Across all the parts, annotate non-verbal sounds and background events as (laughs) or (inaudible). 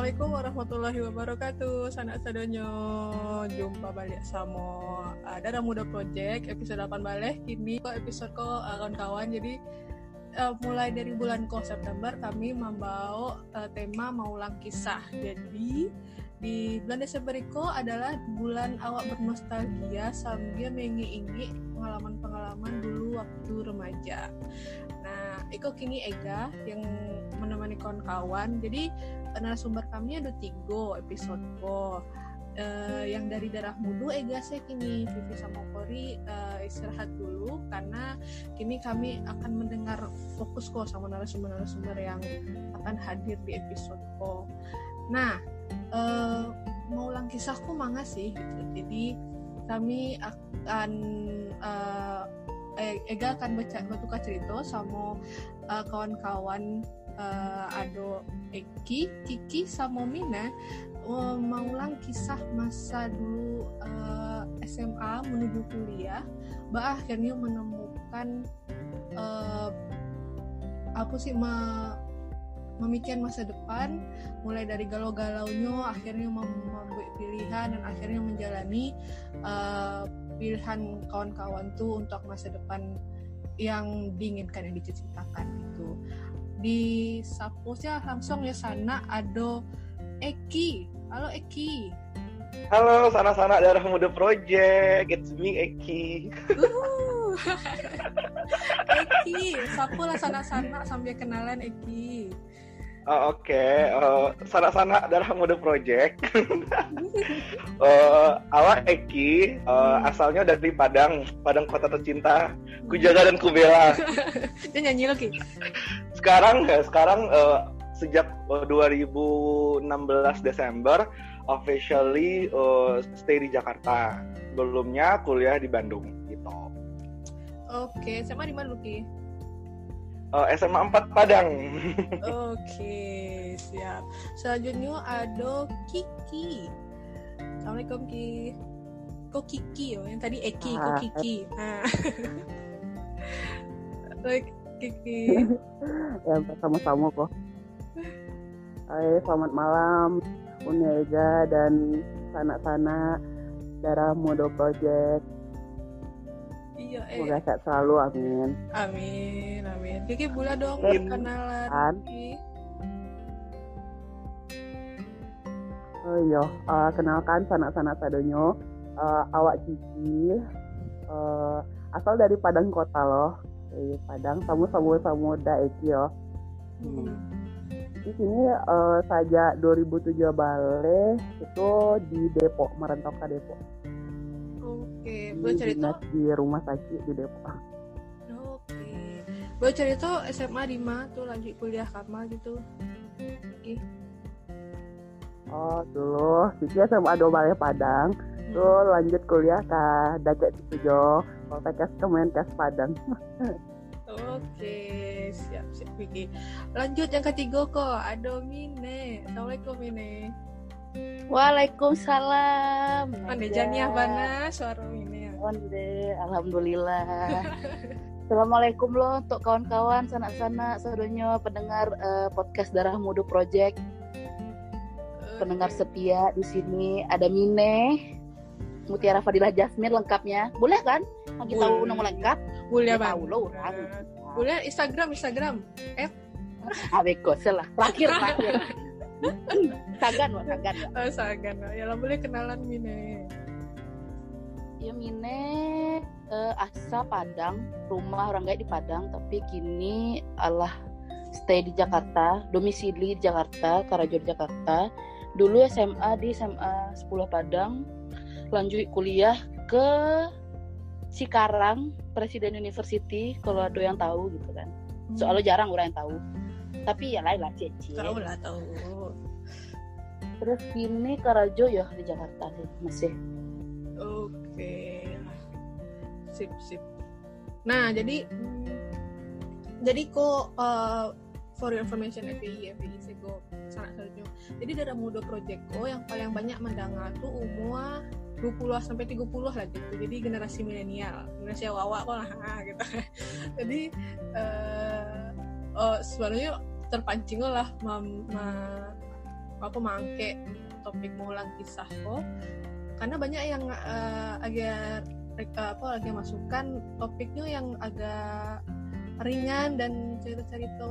Assalamualaikum warahmatullahi wabarakatuh. Sanak sadonyo jumpa balik sama uh, Dara Muda Project episode 8 balik. Kini episode kok uh, kawan-kawan. Jadi uh, mulai dari bulan ko September kami membawa uh, tema maulang kisah. Jadi di bulan Desember itu adalah bulan awak bernostalgia sambil mengingi pengalaman-pengalaman dulu waktu remaja. Nah, Iko kini Ega yang menemani kawan-kawan. Jadi narasumber kami ada tiga episode ko uh, yang dari darah mudu Ega saya kini Vivi sama Kori uh, istirahat dulu karena kini kami akan mendengar fokus kok sama narasumber-narasumber yang akan hadir di episode ko. Nah, uh, mau ulang kisahku manga sih gitu. Jadi kami akan uh, Ega akan baca batu cerita sama uh, kawan-kawan uh, Ado Eki, Kiki, sama Mina uh, mengulang kisah masa dulu uh, SMA menuju kuliah, bah akhirnya menemukan uh, apa sih me memikirkan masa depan mulai dari galau-galaunya akhirnya membuat pilihan dan akhirnya menjalani uh, pilihan kawan-kawan tuh untuk masa depan yang diinginkan yang diceritakan itu di sapusnya langsung ya sana ada Eki. Halo Eki. Halo sana-sana darah muda project it's me Eki. Uh. (laughs) Eki sapu lah sana-sana sambil kenalan Eki Oh, Oke, okay. uh, eh, sana-sana darah muda project. uh, (laughs) awak Eki, uh, asalnya dari Padang, Padang kota tercinta, Kujaga dan Kubela. (laughs) Dia nyanyi lagi. Sekarang ya, sekarang uh, sejak uh, 2016 Desember officially uh, stay di Jakarta. Sebelumnya kuliah di Bandung gitu. Oke, okay. sama di mana Luki? Uh, SMA 4 Padang. Oke, siap. Selanjutnya ada Kiki. Assalamualaikum Ki. Kok Kiki oh, yang tadi Eki, kok ah, Kiki. Nah. (laughs) Baik, Kiki. ya, sama-sama kok. Hai, selamat malam Ega dan sanak-sanak Darah Modo Project Iya, eh. Semoga sehat selalu, amin. Amin, amin. Kiki boleh dong eh, kenalan. Oh iya, uh, kenalkan sanak-sanak sadonyo. Uh, awak Kiki, uh, asal dari Padang Kota loh. Dari Padang, samu samu samu da Eki yo. Hmm. Di sini uh, saja 2007 balik itu di Depok, merantau ke Depok. Oke, boleh cerita di rumah sakit di Depok. Oke, boleh cerita SMA di mana tuh lanjut kuliah kamal gitu? Oke. Oh dulu, Cici SMA dua Balai Padang, hmm. tuh lanjut kuliah ke Dajak Cipujo, Poltekkes Kemenkes Padang. Oke, siap siap Vicky. Lanjut yang ketiga kok, ada Mine. Assalamualaikum Mine. Waalaikumsalam. Ande Jania Bana suara ini. Onde, alhamdulillah. Assalamualaikum loh untuk kawan-kawan sana-sana saudaranya pendengar uh, podcast Darah Mudu Project. Pendengar setia di sini ada Mine, Mutiara Fadilah Jasmine lengkapnya. Boleh kan? Lagi tahu nama lengkap? Boleh bang. Tahu lo orang. Boleh Instagram Instagram. F. Abeko salah. Terakhir terakhir. (laughs) Sagan wah Sagan oh Sagan ya lah boleh kenalan Mine. Ya Mine uh, asa Padang rumah orang gak di Padang tapi kini Allah stay di Jakarta domisili di Jakarta Karajur Jakarta. Dulu SMA di SMA 10 Padang lanjut kuliah ke Cikarang Presiden University kalau ada yang tahu gitu kan. Soalnya jarang orang yang tahu tapi ya lain lah ceci tahu lah tahu. Terus kini Karajo ya di Jakarta sih masih oke. Okay. sip sip. Nah jadi jadi kok uh, for your information FPI FPI sego sangat setuju. Jadi dari muda project ko yang paling banyak mendengar tuh umur 20 sampai 30 lah gitu. Jadi generasi milenial generasi awak kok lah (laughs) gitu. Jadi uh, uh, sebenarnya terpancing lah ma, ma aku mangke topik mengulang kisah kok karena banyak yang uh, agak uh, apa lagi masukkan topiknya yang agak ringan dan cerita-cerita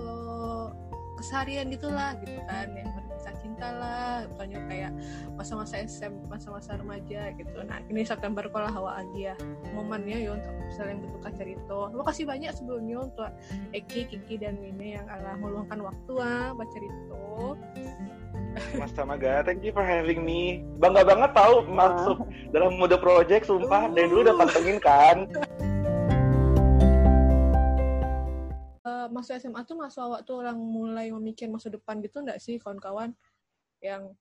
keseharian gitulah gitu kan yang kisah cinta lah misalnya kayak masa-masa SM masa-masa remaja gitu nah ini September kalau hawa lagi ya momennya ya untuk saling bertukar cerita terima kasih banyak sebelumnya untuk Eki Kiki dan Mine yang alah meluangkan waktu ah baca cerita Mas Tamaga, thank you for having me. Bangga banget tahu masuk dalam mode project, sumpah. Uh. Dari dulu udah pantengin kan. (laughs) masuk SMA tuh masuk awak tuh orang mulai memikir masa depan gitu enggak sih kawan-kawan? Yang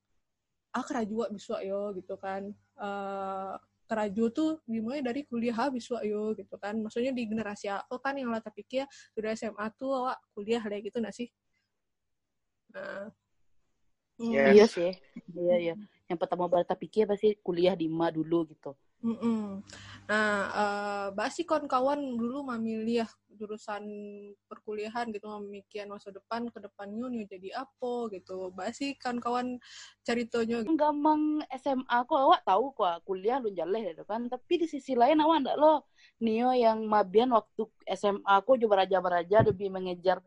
ah kerajua bisa yo gitu kan. Uh, keraju tuh dimulai dari kuliah habis wak yo gitu kan. Maksudnya di generasi aku kan yang lah pikir sudah SMA tuh awak kuliah deh gitu nggak sih? Nah. Yes. iya sih. iya iya. Yang pertama baru pikir pasti kuliah di Ma dulu gitu Mm -mm. Nah, uh, basi kawan-kawan dulu memilih jurusan perkuliahan gitu memikirkan masa depan ke depannya nih jadi apa gitu. Basi kawan-kawan ceritonya gitu. Gampang SMA aku awak tahu kok kuliah lu jaleh gitu kan. Tapi di sisi lain awak ndak lo Nio yang mabian waktu SMA aku juga beraja-beraja lebih mengejar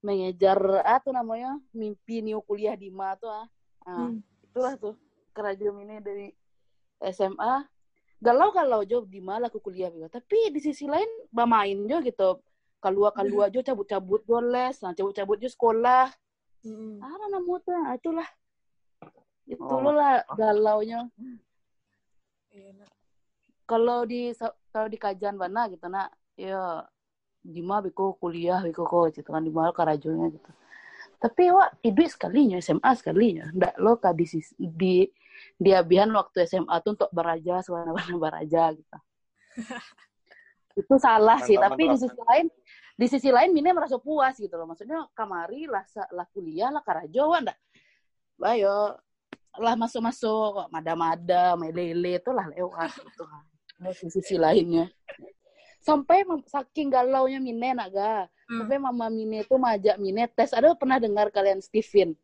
mengejar apa namanya mimpi Nio kuliah di Ma tuh ah. Nah, hmm. itulah tuh kerajaan ini dari SMA galau galau jo di malah aku kuliah juga tapi di sisi lain bermain jo gitu. Keluar keluar jo cabut cabut jo les. Nah cabut cabut jo sekolah. Hmm. ah nama tuh ah, itulah. Itu oh. lah nya iya, kalau di kalau di kajian mana gitu nak? Ya di mana biko kuliah biko kok gitu kan. Di mana karajonya gitu. Tapi wah itu sekalinya SMA sekalinya. Ndak lo di di dia bihan waktu SMA tuh untuk beraja sewana-wana beraja gitu. (laughs) Itu salah sih tapi di sisi lain di sisi lain Mine merasa puas gitu loh. Maksudnya kamari lah lah kuliah lah karajo ndak ayo lah masuk masuk mada-mada melele itu lah lewat gitu di sisi lainnya. Sampai saking galau nya Mine naga. Hmm. sampai mama Mine itu majak Mine tes. Ada pernah dengar kalian Steven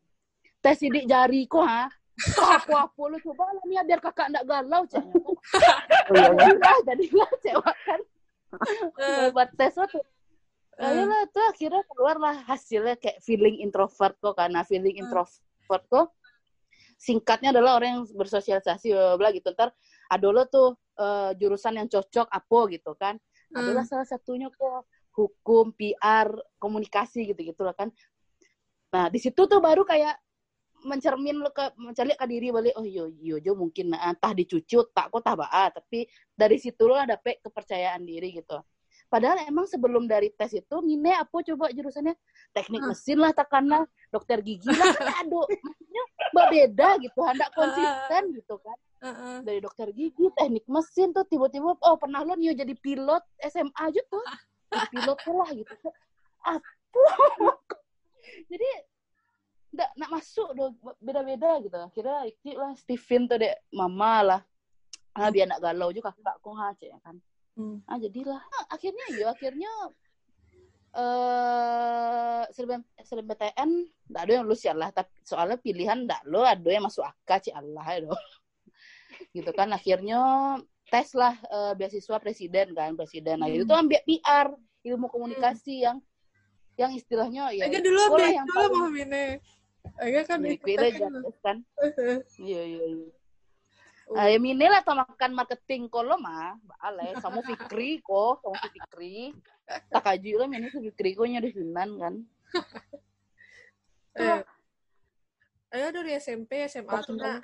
tes sidik jari kok ha apa-apa lu coba lah Mia biar kakak ndak galau cek. (laughs) Iya. jadilah cewek kan. Eh. Buat tes tuh. Eh. Ayolah tuh akhirnya keluar lah hasilnya kayak feeling introvert kok karena feeling hmm. introvert kok singkatnya adalah orang yang bersosialisasi bla gitu ntar ada lo tuh uh, jurusan yang cocok apa gitu kan adalah hmm. salah satunya kok hukum PR komunikasi gitu gitu lah kan nah di situ tuh baru kayak mencermin lo ke mencari ke diri balik oh yo yo jo mungkin nah, entah dicucut tak kok tak baa. Tapi dari situ lo ada pe kepercayaan diri gitu. Padahal emang sebelum dari tes itu mine apa coba jurusannya? Teknik mesin lah takana dokter gigi lah (laughs) kan aduh maksudnya berbeda gitu hendak (laughs) konsisten gitu kan. Dari dokter gigi teknik mesin tuh tiba-tiba oh pernah lo nih jadi pilot SMA aja tuh? (laughs) Pilot lah gitu. Apa jadi masuk do beda-beda gitu. Akhirnya ikut lah Steven tuh dek mama lah. Ah biar nak galau juga kakak kok ha cek kan. Hmm. ah jadilah. Nah, akhirnya yo akhirnya eh uh, BTN nggak ada yang lulus ya lah tapi soalnya pilihan nggak lo ada yang masuk akal cek Allah ya do (laughs) gitu kan akhirnya tes lah uh, beasiswa presiden kan presiden. Nah hmm. itu ambil PR ilmu komunikasi hmm. yang yang istilahnya ya Aja dulu yang dulu mau ini Iya kan Liquidnya jatuh kan. (laughs) Iya iya iya. Uh, ya mine lah atau makan marketing kalau mah, ale, kamu Fikri kok, kamu Fikri. Tak kaju lah mine si Fikri kok nyari Sunan kan. eh, ayo dari SMP, SMA tuh nah,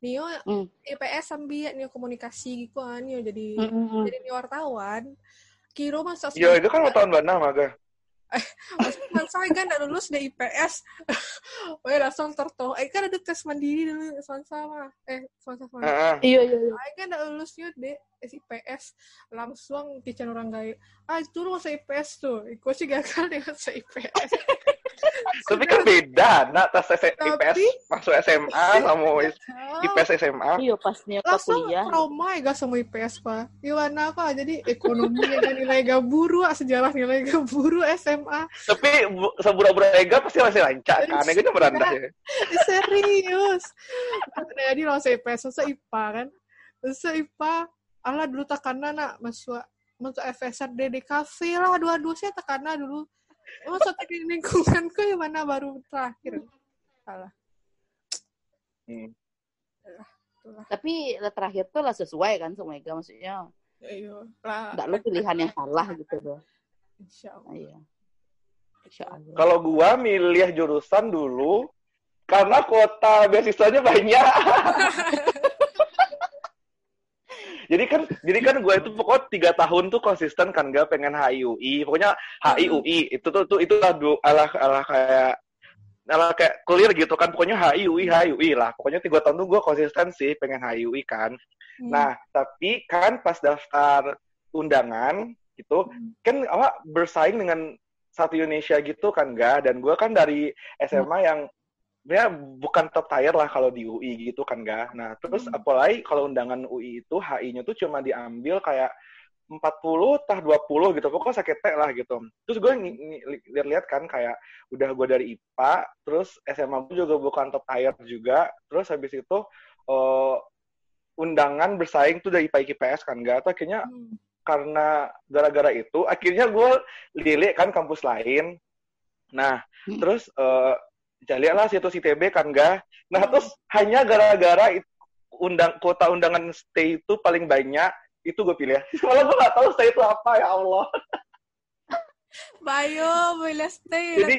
Nio mm. IPS sambil Nio komunikasi gitu kan, Nio jadi mm -hmm. jadi Nio wartawan. Kiro masa Iya, itu kan tahun mana maga (laughs) saya kan udah lulus di IPS oh ya langsung tertuh eh kan ada tes mandiri dulu Sansa mah. Eh Sansa sama uh, iya iya iya. Saya kan udah lulusnya di IPS langsung kican orang gaya ah itu lu masa IPS tuh. Ikut sih gagal dengan masa IPS (laughs) tapi kan beda nak tes IPS masuk SMA sama IPS SMA. Iya pas nyoba kuliah. trauma ya gak sama IPS pak gimana pak jadi ekonomi ya nilai gaburu sejarah nilai gaburu SMA Tapi bu- sebura-bura Ega pasti masih lancar kan. Ega cuma rendah ya. (laughs) Serius nah, jadi langsung IPS masa IPA kan masa IPA Allah dulu takana nak masuk masuk FSR DDKV lah dua-dua saya takana dulu masa teknik lingkunganku yang mana baru terakhir salah Hmm. itulah Tapi lah terakhir tuh lah sesuai kan sama Ega maksudnya. lah Enggak lo pilihan yang salah gitu loh. insya Allah Iya. Insya Allah. Kalau gua milih jurusan dulu karena kuota beasiswanya banyak. (laughs) jadi kan jadi kan gue itu pokoknya tiga tahun tuh konsisten kan gak pengen HIUI pokoknya HIUI itu tuh, itu lah du- alah alah kayak alah kayak clear gitu kan. Pokoknya HIUI HIUI lah. Pokoknya tiga tahun tuh gue konsisten sih pengen HIUI kan. Hmm. nah tapi kan pas daftar undangan gitu Hmm. kan apa bersaing dengan satu Indonesia gitu kan enggak dan gue kan dari SMA yang ya bukan top tier lah kalau di UI gitu kan enggak nah terus Hmm. apalagi kalau undangan UI itu HI-nya tuh cuma diambil kayak 40 tah 20 gitu pokoknya sakit teh lah gitu terus gue lihat-lihat kan kayak udah gue dari IPA terus SMA gue juga bukan top tier juga terus habis itu eh, undangan bersaing tuh dari IPA IPS kan enggak tuh akhirnya Hmm. karena gara-gara itu akhirnya gue lilik kan kampus lain nah Hmm. terus uh, lah situs ITB kan enggak nah terus hanya gara-gara undang kuota undangan stay itu paling banyak itu gue pilih. (laughs) Malah gue gak tahu stay itu apa ya Allah. Bayo, boleh stay. jadi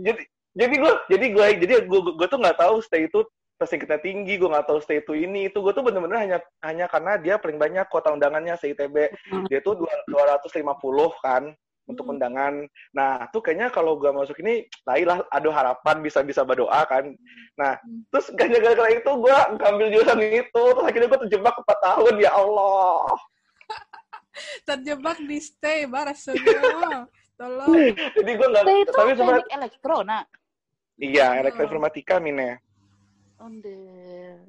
jadi jadi gue jadi gue jadi gue gue tuh nggak tahu stay itu kita tinggi gue nggak tahu stay itu ini itu gue tuh bener-bener hanya hanya karena dia paling banyak kuota undangannya se ITB dia tuh dua- 250 kan untuk Hmm. undangan nah tuh kayaknya kalau gue masuk ini lah aduh harapan bisa bisa berdoa kan nah Hmm. terus kayaknya gara-gara itu gue ngambil jurusan itu terus akhirnya gue terjebak 4 tahun ya Allah (laughs) terjebak di stay, rasanya. Tolong. jadi nggak Stay itu tapi sebenarnya teknik elektro, nak. iya elektroinformatika mine Onde.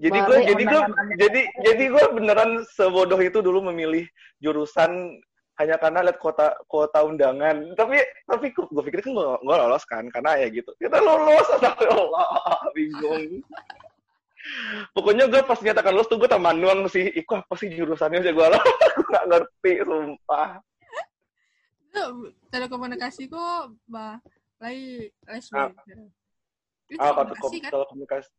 jadi gue jadi gue jadi jadi gue beneran sebodoh itu dulu memilih jurusan hanya karena lihat kuota kuota undangan. Tapi tapi gue pikir kan gue lolos kan karena ya gitu. Kita lolos (laughs) Allah bingung. Pokoknya gue pas nyatakan lulus tuh gue taman nuang sih iku apa sih jurusannya aja gue gue nggak ngerti sumpah. Telekomunikasi kok, bah, lagi les Ah. Itu ah kalau telekomunikasi kan? telekomunikasi?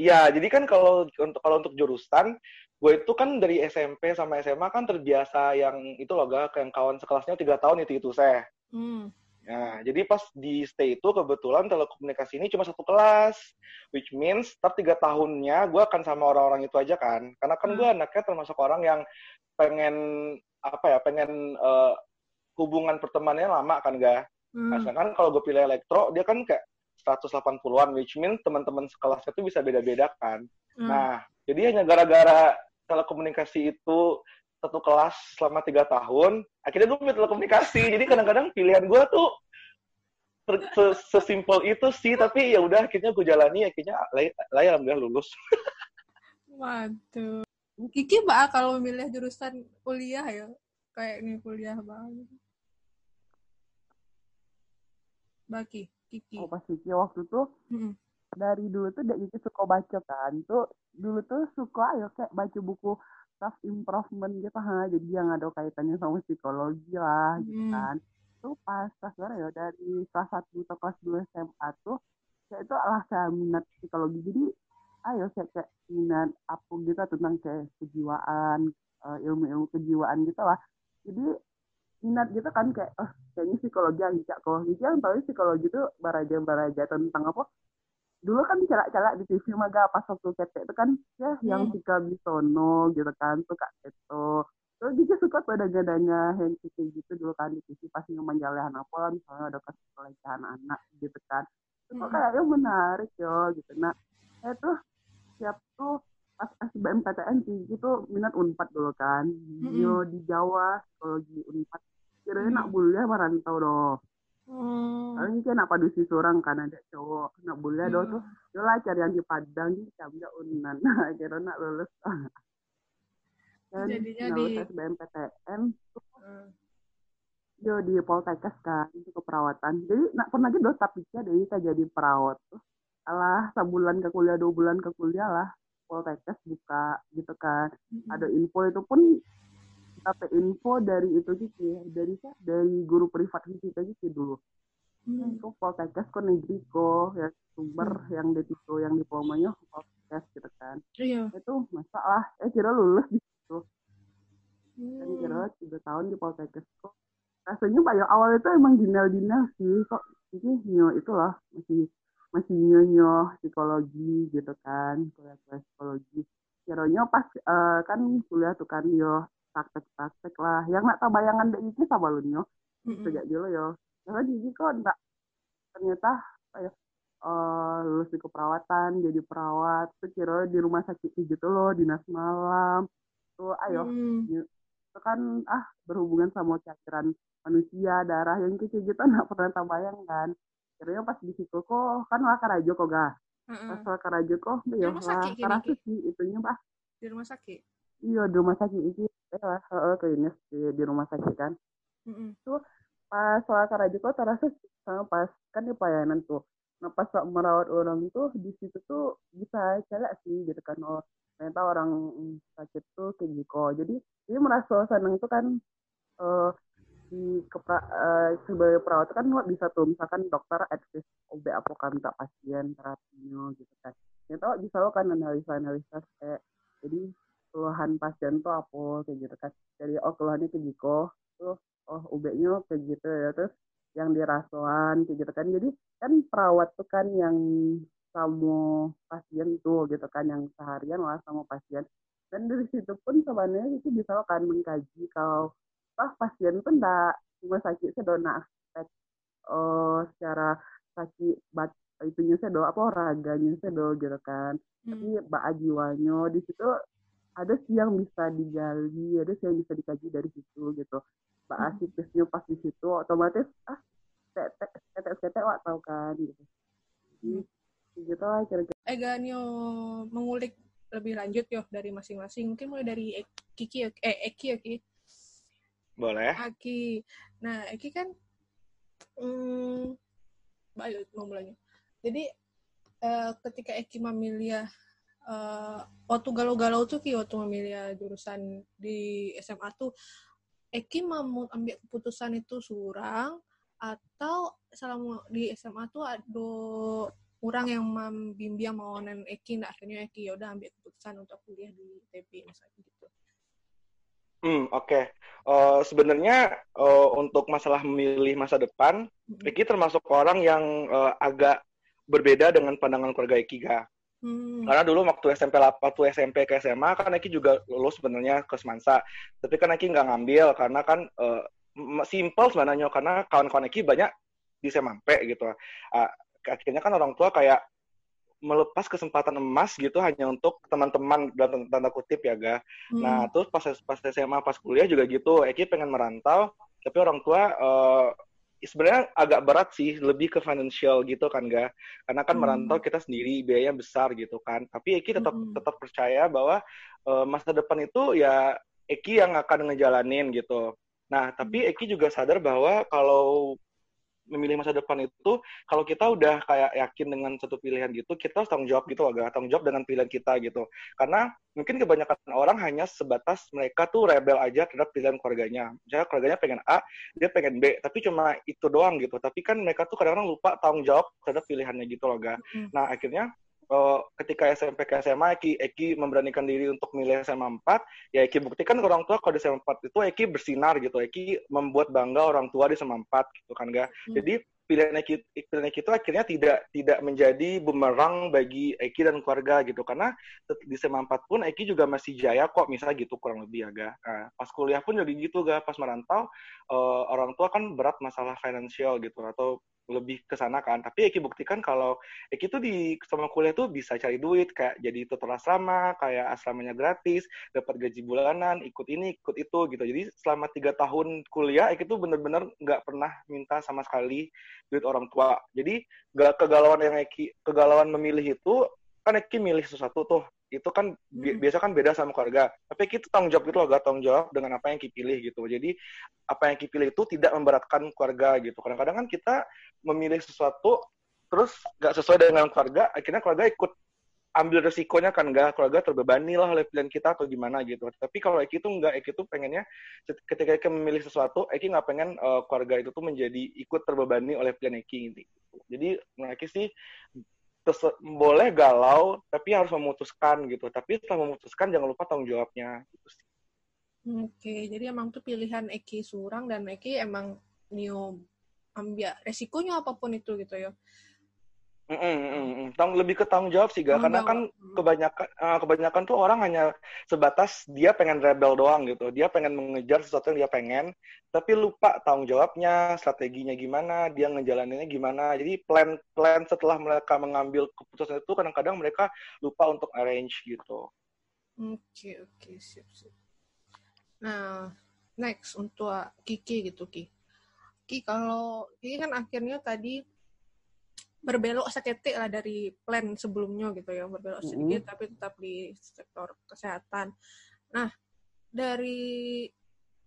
Iya jadi kan kalau untuk kalau untuk jurusan gue itu kan dari SMP sama SMA kan terbiasa yang itu loh gak yang kawan sekelasnya tiga tahun itu itu saya Hmm. Nah, jadi pas di stay itu kebetulan telekomunikasi ini cuma satu kelas, which means setiap tiga tahunnya gue akan sama orang-orang itu aja kan, karena kan gue anaknya termasuk orang yang pengen apa ya, pengen eh, hubungan pertemanannya lama kan gak? Hmm. Nah, sedangkan kalau gue pilih elektro, dia kan kayak 180-an, which means teman-teman sekelasnya itu bisa beda-beda kan. Hmm. Nah, jadi hanya gara-gara telekomunikasi itu satu kelas selama tiga tahun, akhirnya gue pilih telekomunikasi. Jadi kadang-kadang pilihan gue tuh sesimpel itu sih, tapi ya udah akhirnya gue jalani, akhirnya lah lah ya alhamdulillah lulus. Waduh. Kiki mbak kalau memilih jurusan kuliah ya, kayak ini kuliah banget. Baki, Kiki. Oh pas Kiki waktu tuh Mm-mm. dari dulu tuh Kiki suka baca kan tuh dulu tuh suka ayo kayak baca buku self improvement gitu ha. Jadi yang ada kaitannya sama psikologi lah gitu Hmm. kan. Tuh pas kelas berapa ya? Dari kelas satu atau kelas dua SMA tuh kayak itu alah saya minat psikologi. Jadi ayo saya kayak minat apa gitu tentang kayak kejiwaan eh, ilmu-ilmu kejiwaan gitu lah. Jadi minat gitu kan kayak oh kayaknya psikologi yang cak kok. Jadi yang tahu psikologi itu baraja-baraja tentang apa dulu kan celak-celak di TV maga pas waktu ketek itu kan ya yang Hmm. Tika Bisono gitu kan tuh kak Teto. Terus juga suka pada gadanya kayak gitu dulu kan di TV pas ngemanjalehan apa lah misalnya ada kasus pelecehan anak gitu kan. Itu Hmm. kayaknya menarik yo gitu. Nah saya tuh siap tuh pas SBMPTN sih gitu minat unpad dulu kan. Yo di Jawa psikologi unpad. Kira nak Hmm. kuliah merantau doh Hmm. Paling kan apa dusi seorang kan ada cowok nak boleh Hmm. tuh. Yo lah cari yang di Padang di camnya unan. (laughs) Kira nak lulus. (laughs) kan Jadinya di- SBMPTN Hmm. yo di Poltekkes kan itu keperawatan. Jadi nak pernah gitu tapi jadi kita jadi perawat tuh. Alah sebulan ke kuliah dua bulan ke kuliah lah Poltekkes buka gitu kan. Hmm. Ada info itu pun dapat info dari itu ya, dari dari guru privat kita gitu dulu. Hmm. Itu Poltekkes kok negeri kok ya sumber yang di situ yang diplomanya Poltekkes gitu kan. Iya. Itu masalah eh kira lulus di situ. Kan Hmm. kira tiga tahun di Poltekkes kok. Rasanya pak ya awal itu emang dinel-dinel sih kok ini nyo itulah masih masih nyo psikologi gitu kan kuliah kuliah psikologi kiranya pas eh, kan kuliah tuh kan yo praktek-praktek lah. Yang nggak tahu bayangan dari itu sama lu nyo sejak dulu yo. Karena jadi kok enggak ternyata kayak eh lulus di keperawatan jadi perawat tuh kira di rumah sakit gitu loh dinas malam. Tuh ayo. Hmm. itu kan ah berhubungan sama cairan manusia darah yang kecil gitu (laughs) nggak pernah terbayang kan. Kiranya pas di situ kok kan lah karajo kok gak Heeh. pas lah karajo kok ya lah karasu sih itunya bah Di rumah sakit. Iya di rumah sakit. Itu eh lah klinis di, di rumah sakit kan. Mm-mm. pas soal karajuko terasa sama pas kan di pelayanan tuh. Nah pas merawat orang tuh di situ tuh bisa celak sih gitu kan. Oh ternyata orang sakit tuh kayak gitu. Jadi dia merasa seneng tuh kan eh di kepra, eh, sebagai perawat kan lo bisa tuh misalkan dokter advice OB apa kan minta pasien terapinya gitu kan. Ternyata bisa lo kan analisa analisa kayak jadi keluhan pasien tuh apa kayak gitu kan. Jadi oh keluhannya kayak gitu tuh oh UB-nya kayak gitu ya terus yang dirasuan kayak gitu kan. Jadi kan perawat tuh kan yang sama pasien tuh gitu kan yang seharian lah sama pasien. Dan dari situ pun sebenarnya itu bisa kan mengkaji kalau pas pasien pun enggak rumah sakit sedona aspek oh secara sakit bat itunya sedo apa raganya sedo gitu kan. Hmm. tapi mbak jiwanya di situ ada sih yang bisa digali ada sih yang bisa dikaji dari situ gitu mbak Hmm. psikisnya pas di situ otomatis ah tetek tetek tetek wak tahu kan gitu Hmm. Jadi, gitu lah kira-kira Eh Ganyo mengulik lebih lanjut yo dari masing-masing. Mungkin mulai dari Ek- Kiki ya, eh Eki ya Ki. Boleh. Aki. Nah, Eki kan hmm, baik mau mulainya. Jadi eh, ketika Eki memilih eh, waktu galau-galau tuh Ki waktu memilih jurusan di SMA tuh Eki mau ambil keputusan itu surang atau selama di SMA tuh ada orang yang membimbing mau nen Eki nah akhirnya Eki ya udah ambil keputusan untuk kuliah di TP misalnya gitu. Hmm, oke. Eh, sebenarnya eh, untuk masalah memilih masa depan, Mm-mm. Eki termasuk orang yang eh, agak berbeda dengan pandangan keluarga Eki, Ga. Hmm. Karena dulu waktu SMP waktu SMP ke SMA kan Eki juga lulus sebenarnya ke Semansa. Tapi kan Eki nggak ngambil karena kan m- simple sebenarnya karena kawan-kawan Eki banyak di Semampe gitu. Ah, akhirnya kan orang tua kayak melepas kesempatan emas gitu hanya untuk teman-teman dalam tanda kutip ya ga. Hmm. Nah terus pas pas SMA pas kuliah juga gitu. Eki pengen merantau tapi orang tua eh, sebenarnya agak berat sih lebih ke financial gitu kan ga. Karena kan Hmm. merantau kita sendiri biayanya besar gitu kan. Tapi Eki tetap Mm-mm. tetap percaya bahwa eh, masa depan itu ya Eki yang akan ngejalanin gitu. Nah, tapi Eki juga sadar bahwa kalau memilih masa depan itu, kalau kita udah kayak yakin dengan satu pilihan gitu, kita harus tanggung jawab gitu agak tanggung jawab dengan pilihan kita gitu. Karena mungkin kebanyakan orang hanya sebatas mereka tuh rebel aja terhadap pilihan keluarganya. Misalnya keluarganya pengen A, dia pengen B, tapi cuma itu doang gitu. Tapi kan mereka tuh kadang-kadang lupa tanggung jawab terhadap pilihannya gitu loh, ga. Nah, akhirnya eh, ketika SMP ke SMA, Eki, Eki memberanikan diri untuk milih SMA 4, ya Eki buktikan ke orang tua kalau di SMA 4 itu Eki bersinar gitu. Eki membuat bangga orang tua di SMA 4 gitu kan, ga. Hmm. Jadi pilihan Eki, pilihan Eki itu akhirnya tidak tidak menjadi bumerang bagi Eki dan keluarga gitu. Karena di SMA 4 pun Eki juga masih jaya kok, misalnya gitu kurang lebih ya, ga. Nah, pas kuliah pun jadi gitu, ga. Pas merantau, eh, orang tua kan berat masalah financial gitu atau lebih ke sana kan. Tapi Eki buktikan kalau Eki tuh di sama kuliah tuh bisa cari duit kayak jadi tutor asrama, kayak asramanya gratis, dapat gaji bulanan, ikut ini, ikut itu gitu. Jadi selama tiga tahun kuliah Eki tuh bener-bener nggak pernah minta sama sekali duit orang tua. Jadi gak kegalauan yang Eki kegalauan memilih itu kan Eki milih sesuatu tuh itu kan bi hmm. biasa kan beda sama keluarga. Tapi kita tanggung jawab gitu loh, gak tanggung jawab dengan apa yang kita pilih gitu. Jadi apa yang kita pilih itu tidak memberatkan keluarga gitu. Kadang-kadang kan kita memilih sesuatu terus gak sesuai dengan keluarga, akhirnya keluarga ikut ambil resikonya kan enggak keluarga terbebani lah oleh pilihan kita atau gimana gitu. Tapi kalau Eki itu enggak, Eki itu pengennya ketika Eki memilih sesuatu, Eki nggak pengen uh, keluarga itu tuh menjadi ikut terbebani oleh pilihan Eki gitu. Jadi menurut Eki sih boleh galau tapi harus memutuskan gitu. Tapi setelah memutuskan jangan lupa tanggung jawabnya gitu sih. Oke jadi emang tuh pilihan Eki Surang dan Eki emang new ambil resikonya apa pun itu gitu ya Mm -mm, mm lebih ke tanggung jawab sih, gak? Karena kan kebanyakan uh, kebanyakan tuh orang hanya sebatas dia pengen rebel doang gitu. Dia pengen mengejar sesuatu yang dia pengen, tapi lupa tanggung jawabnya, strateginya gimana, dia ngejalaninnya gimana. Jadi plan-plan setelah mereka mengambil keputusan itu kadang-kadang mereka lupa untuk arrange gitu. Oke, okay, oke, okay, siap, siap. Nah, next untuk Kiki gitu, Ki. Ki, kalau Kiki kan akhirnya tadi berbelok seketik lah dari plan sebelumnya gitu ya berbelok sedikit mm -hmm. tapi tetap di sektor kesehatan. Nah dari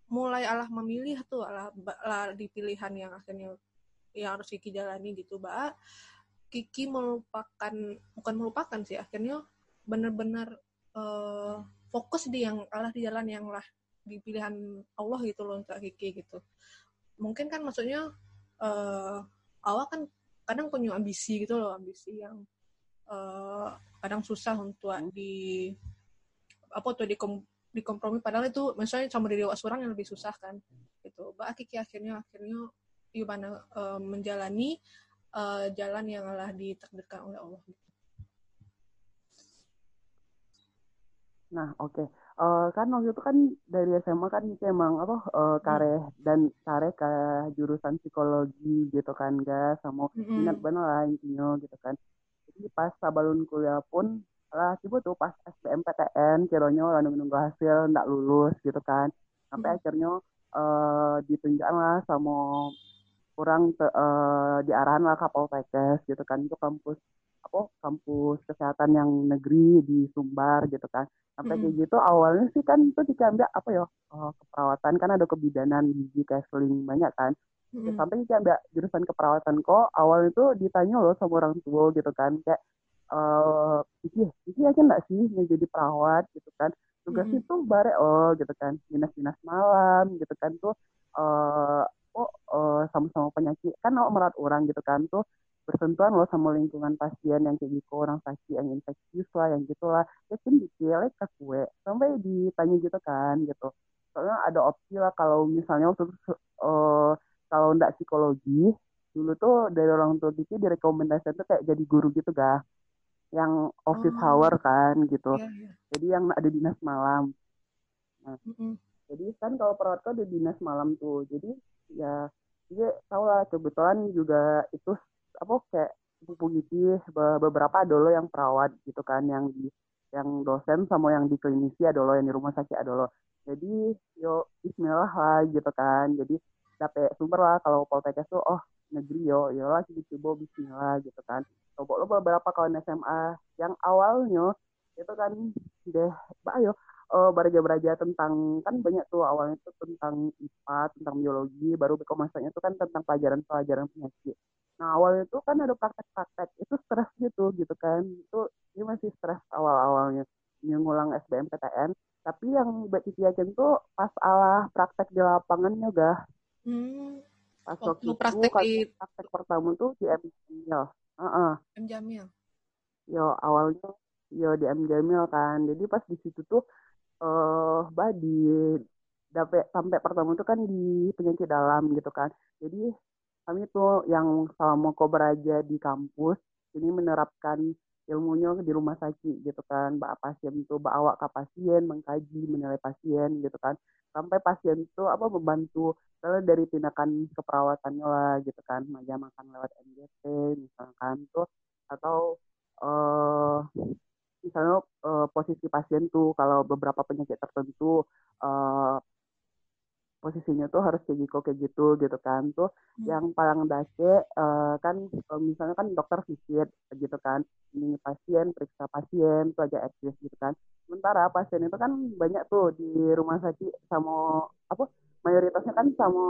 mulai Allah memilih tuh Allah, Allah di pilihan yang akhirnya yang harus Kiki jalani gitu, Mbak. Kiki melupakan bukan melupakan sih akhirnya benar-benar uh, fokus di yang Allah di jalan yang lah di pilihan Allah gitu loh untuk Kiki gitu. Mungkin kan maksudnya uh, awal kan kadang punya ambisi gitu loh ambisi yang uh, kadang susah untuk hmm. di apa tuh di kom, di kompromi padahal itu misalnya sama diri orang yang lebih susah kan gitu mbak Kiki akhirnya akhirnya gimana uh, menjalani uh, jalan yang telah ditakdirkan oleh Allah gitu. Nah, oke. Okay uh, kan waktu itu kan dari SMA kan itu emang apa uh, kare hmm. dan kare ke jurusan psikologi gitu kan guys sama hmm. minat banget lah intinya gitu kan jadi pas sabalun kuliah pun lah tiba tuh pas SBMPTN kironya lalu nunggu hasil ndak lulus gitu kan sampai hmm. akhirnya uh, ditunjuk lah sama kurang te, uh, diarahan lah ke Poltekkes gitu kan itu kampus apa kampus kesehatan yang negeri di Sumbar gitu kan. Sampai kayak gitu awalnya sih kan itu diambil apa ya oh, keperawatan. Kan ada kebidanan gizi counseling banyak kan. Mm-hmm. ya, sampai jurusan keperawatan kok. Awal itu ditanya loh sama orang tua gitu kan kayak eh iki iki yakin nggak sih yang jadi perawat? Gitu kan. Tugas mm-hmm. itu bare oh gitu kan. Dinas-dinas malam gitu kan tuh uh, oh uh, sama-sama penyakit. Kan oh, merat orang gitu kan tuh bersentuhan loh sama lingkungan pasien yang kayak gitu. Orang sakit yang infeksius lah yang gitulah. Ya kan dipilih ke kue sampai ditanya gitu kan gitu. Soalnya ada opsi lah kalau misalnya waktu uh, kalau ndak psikologi dulu tuh dari orang tua Kiki direkomendasikan tuh kayak jadi guru gitu ga yang office oh. hour kan gitu. Yeah, yeah. jadi yang ada dinas malam. Nah mm -hmm. jadi kan kalau perawat tuh ada dinas malam tuh. Jadi ya dia tahu lah kebetulan juga itu apa kayak sepupu gitu beberapa dulu yang perawat gitu kan yang di yang dosen sama yang di klinisi ada yang di rumah sakit ada jadi yo Bismillah lah gitu kan. Jadi dapet sumber lah kalau poltekkes tuh oh negeri yo yo lah coba Bismillah gitu kan. Coba lo beberapa kawan SMA yang awalnya itu kan deh bah yo uh, beraja-beraja tentang kan banyak tuh awalnya tuh tentang IPA tentang biologi baru masanya itu kan tentang pelajaran-pelajaran penyakit Nah awalnya itu kan ada praktek-praktek itu stres gitu gitu kan. Itu ini masih stres awal-awalnya ngulang SBMPTN tapi yang Mbak Cici yakin tuh pas Allah praktek di lapangan juga hmm. pas waktu, waktu praktek itu di... praktek pertama tuh di M Jamil. Uh -uh. M Jamil. Yo awalnya yo di M Jamil kan. Jadi pas di situ tuh eh uh, Mbak di sampai pertama tuh kan di penyakit dalam gitu kan. Jadi kami tuh yang selama kau beraja di kampus ini menerapkan ilmunya di rumah sakit gitu kan. Mbak pasien tuh mbak awak ke pasien mengkaji menilai pasien gitu kan. Sampai pasien itu apa membantu misalnya dari tindakan keperawatannya lah gitu kan. Maja makan lewat NGT misalkan tuh atau uh, misalnya uh, posisi pasien tuh kalau beberapa penyakit tertentu uh, posisinya tuh harus kayak gitu kayak gitu gitu kan tuh hmm. yang paling dake uh, kan misalnya kan dokter visit gitu kan ini pasien periksa pasien tuh aja eksis gitu kan sementara pasien itu kan banyak tuh di rumah sakit sama apa mayoritasnya kan sama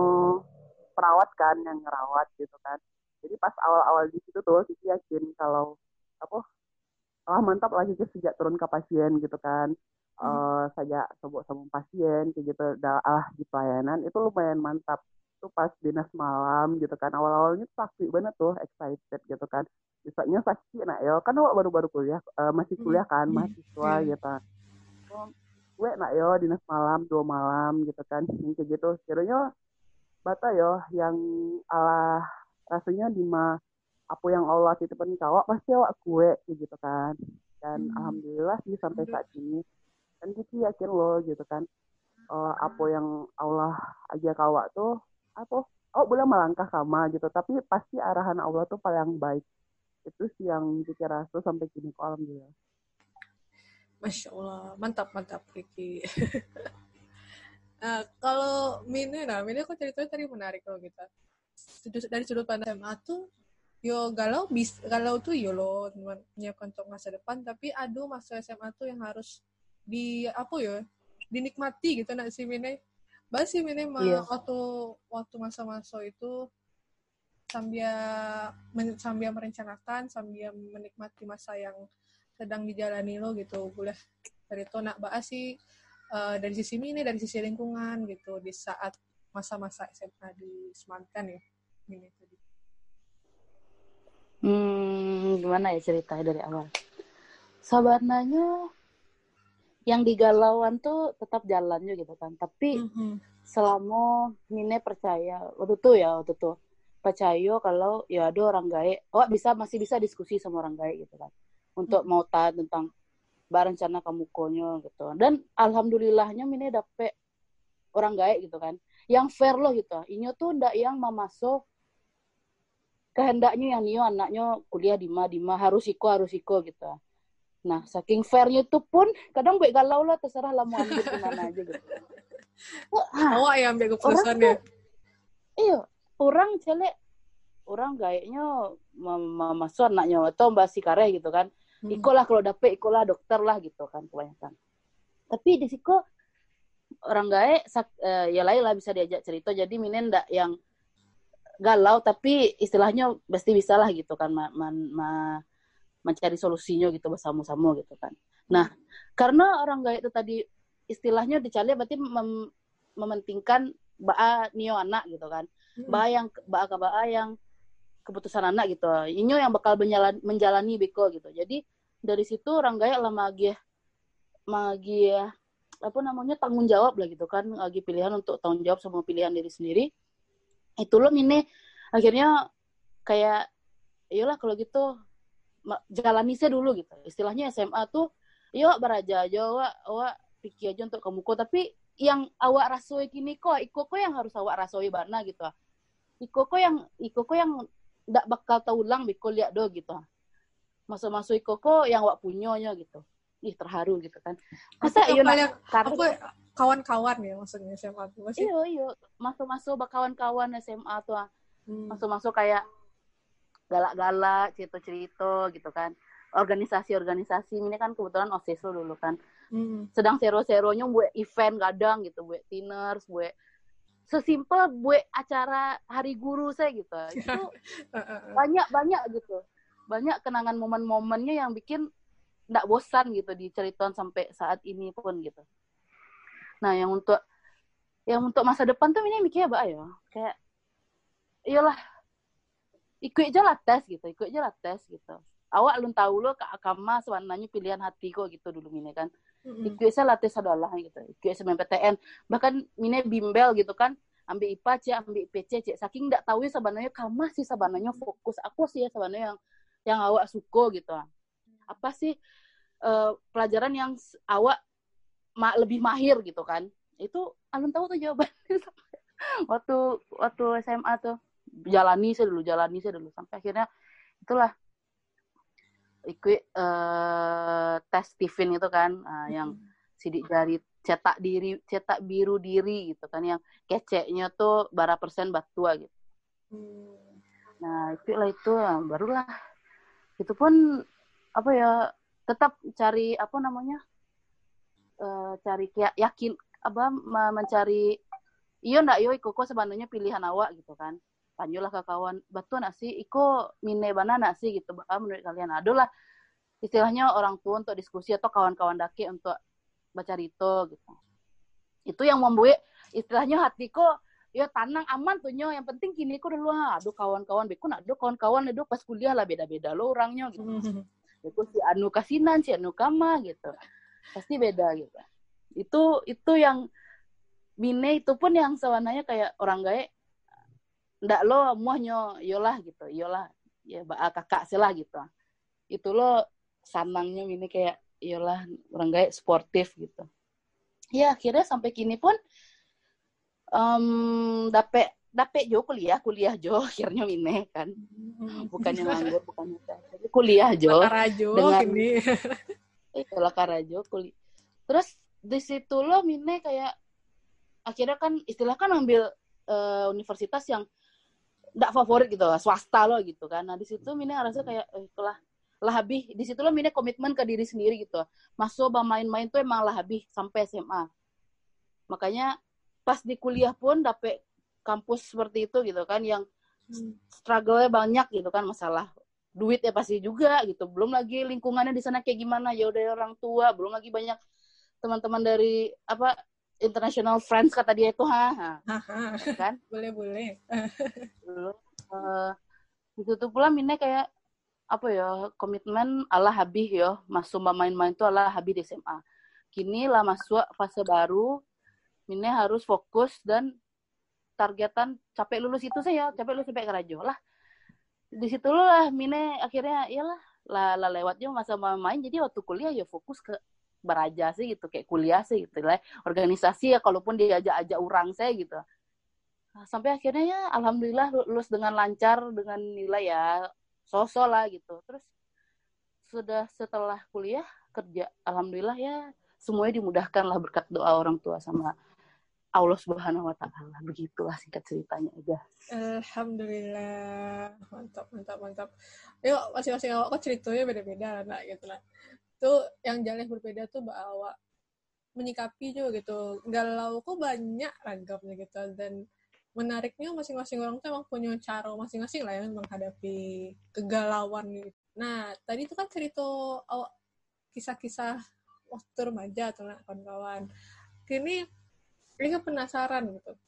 perawat kan yang ngerawat gitu kan jadi pas awal-awal di situ tuh sih yakin kalau apa ah mantap lagi sejak turun ke pasien gitu kan. Uh, saja sebut sama pasien kayak gitu ah di pelayanan itu lumayan mantap. Tuh pas dinas malam gitu kan. Awal-awalnya sakit banget tuh excited gitu kan. Besoknya sakit nak yo kan awak baru-baru kuliah uh, masih hmm. kuliah kan mahasiswa gitu. Oh, gue nak yo dinas malam dua malam gitu kan. Kayak gitu. Kiranya bata yo yang ala rasanya di ma apa yang Allah titipkan ke awak pasti awak kue gitu kan. Dan hmm. alhamdulillah sih sampai saat ini kan kita yakin loh gitu kan. Uh, apa yang Allah aja kawak tuh apa? Oh boleh melangkah sama gitu. Tapi pasti arahan Allah tuh paling baik. Itu sih yang Kiki rasa sampai kini kok alhamdulillah. Masya Allah, mantap mantap Kiki. (laughs) nah, kalau Mine, nah Mine kok ceritanya tadi menarik kalau kita. Dari sudut pandang SMA tuh yo galau bis galau tuh yo lo menyiapkan untuk masa depan. Tapi aduh masa SMA tuh yang harus di apa ya dinikmati gitu nak si Mine bahas si Mine mah yeah. waktu waktu masa-masa itu sambil men, sambil merencanakan sambil menikmati masa yang sedang dijalani lo gitu boleh dari itu nak bahas sih uh, dari sisi Mine dari sisi lingkungan gitu di saat masa-masa SMA di Semantan ya ini tadi Hmm, gimana ya ceritanya dari awal? Sebenarnya yang digalauan tuh tetap jalannya gitu kan. Tapi mm-hmm. selama Mine percaya waktu itu ya waktu itu percaya kalau ya ada orang gaek, oh bisa masih bisa diskusi sama orang gaek gitu kan. Untuk mm-hmm. mau tahu tentang rencana kamu konyo gitu. Dan alhamdulillahnya Mine dapet orang gaek gitu kan. Yang fair loh gitu. Inyo tuh ndak yang memasuk kehendaknya yang Nio anaknya kuliah di ma di ma harus iko harus iko gitu nah saking fairnya itu pun kadang baik galau lah terserah lah mau ambil mana aja gitu. Oh yang ambil keputusannya iya orang celek orang kayaknya masuk anaknya atau mbak si kare gitu kan hmm. iko lah kalau dapet iko lah dokter lah gitu kan kebanyakan. Tapi di siko orang gaek uh, ya lain lah bisa diajak cerita. Jadi minen ndak yang galau tapi istilahnya pasti bisa lah gitu kan ma, ma, ma, mencari solusinya gitu bersama-sama gitu kan. Nah, karena orang gaya itu tadi istilahnya dicari berarti mem, mementingkan baa nio anak gitu kan. Hmm. Baa yang baa ke baa yang keputusan anak gitu. Inyo yang bakal menjalani, menjalani beko gitu. Jadi dari situ orang gaya lah magi magi apa namanya tanggung jawab lah gitu kan lagi pilihan untuk tanggung jawab sama pilihan diri sendiri itu loh ini akhirnya kayak iyalah kalau gitu jalani saya dulu gitu. Istilahnya SMA tuh yuk beraja aja wa wa pikir aja untuk kamu kok tapi yang awak rasoi kini kok iko kok yang harus awak rasoi bana gitu. Iko kok yang iko kok yang ndak bakal tahu ulang biko lihat do gitu. Masuk masuk iko kok yang awak punyanya gitu. Ih terharu gitu kan. Masa iya aku kawan-kawan ya maksudnya SMA tuh masih iya iya. Masuk-masuk kawan-kawan SMA tuh ah. hmm. masuk-masuk kayak galak-galak cerita-cerita gitu kan. Organisasi-organisasi ini kan kebetulan osis lo dulu kan. Hmm. sedang sero-seronya buat event kadang gitu buat diners buat sesimpel buat acara hari guru saya gitu. (laughs) Itu banyak banyak gitu. Banyak kenangan momen-momennya yang bikin nggak bosan gitu diceritain sampai saat ini pun gitu. Nah, yang untuk yang untuk masa depan tuh ini mikirnya apa ya? Kayak iyalah ikut aja lah tes gitu, ikut aja lah tes gitu. Awak belum tahu lo ke akama sebenarnya pilihan hati kok gitu dulu mine kan. Mm-hmm. Ikut aja lah tes adalah gitu. Ikut aja PTN. Bahkan mine bimbel gitu kan. Ambil IPA, cek, ambil IPC, cek. Saking nggak tahu ya sebenarnya kamu sih sebenarnya fokus. Aku sih ya sebenarnya yang yang awak suka gitu. Apa sih uh, pelajaran yang awak ma lebih mahir gitu kan itu alun tahu tuh jawabannya (laughs) waktu waktu SMA tuh jalani saya dulu jalani saya dulu. Sampai akhirnya itulah ikut uh, tes Stephen itu kan uh, yang sidik jari cetak diri cetak biru diri gitu kan yang keceknya tuh bara persen batua gitu. Hmm. nah itu lah itu barulah. Itu pun apa ya tetap cari apa namanya uh, cari kayak yakin apa mencari iyo ndak iyo iko sebenarnya pilihan awak gitu kan tanyalah ke kawan batu nasi iko mine bana nasi gitu bah menurut kalian. Adalah istilahnya orang tua untuk diskusi atau kawan-kawan daki untuk baca rito gitu. Itu yang membuat istilahnya hatiku ya tenang aman tuh nyo. Yang penting kini ku dulu aduh kawan-kawan beku nak aduh kawan-kawan aduh pas kuliah lah beda-beda lo orangnya gitu. (laughs) Beku si anu kasinan si anu kama gitu. Pasti beda gitu. Itu itu yang mine itu pun yang sewananya kayak orang gae ndak lo muahnya yolah gitu. Yolah ya kakak sih lah gitu. Itu lo sanangnya ini kayak iyalah orang gaya sportif gitu. Ya akhirnya sampai kini pun um, dapet dapet jo kuliah kuliah jo (laughs) akhirnya ini kan. Bukannya nganggur bukannya tapi kuliah jo. Lakarajo dengan ini eh (laughs) Lakarajo kuliah terus di situ lo mine kayak akhirnya kan istilah kan ambil uh, universitas yang tidak favorit gitu lah swasta lo gitu kan. Nah di situ mine ngerasa kayak eh itulah lah habis. Di situ lo mine komitmen ke diri sendiri gitu. Masuk main-main tuh emang lah habis sampai SMA makanya pas di kuliah pun dapet kampus seperti itu gitu kan yang hmm. struggle-nya banyak gitu kan masalah duit ya pasti juga gitu. Belum lagi lingkungannya di sana kayak gimana ya udah orang tua belum lagi banyak teman-teman dari apa international friends kata dia itu ha, ha. kan? (laughs) Boleh boleh. Uh, itu tuh pula Mine kayak apa ya komitmen Allah habis ya. Masuk main-main itu Allah habis di SMA kini lah masuk fase baru. Mine harus fokus dan targetan capek lulus itu saya capek lulus sampai kerajo lah. Di situ lah Mine akhirnya iyalah lah, lah lewatnya masa main. Jadi waktu kuliah ya fokus ke beraja sih gitu kayak kuliah sih gitu lah organisasi ya kalaupun diajak-ajak orang saya gitu nah, sampai akhirnya ya alhamdulillah lulus dengan lancar dengan nilai ya sosok lah gitu terus sudah setelah kuliah kerja alhamdulillah ya semuanya dimudahkan lah berkat doa orang tua sama Allah Subhanahu wa taala. Begitulah singkat ceritanya aja. Alhamdulillah. Mantap, mantap, mantap. Yuk, masing-masing awak kok ceritanya beda-beda lah gitu lah. Itu yang jalan berbeda tuh mbak awak menyikapi juga gitu. Galau kok banyak ragamnya gitu dan menariknya masing-masing orang tuh emang punya cara masing-masing lah ya menghadapi kegalauan gitu. Nah, tadi itu kan cerita awak kisah-kisah waktu remaja atau kawan-kawan. Kini ini penasaran gitu.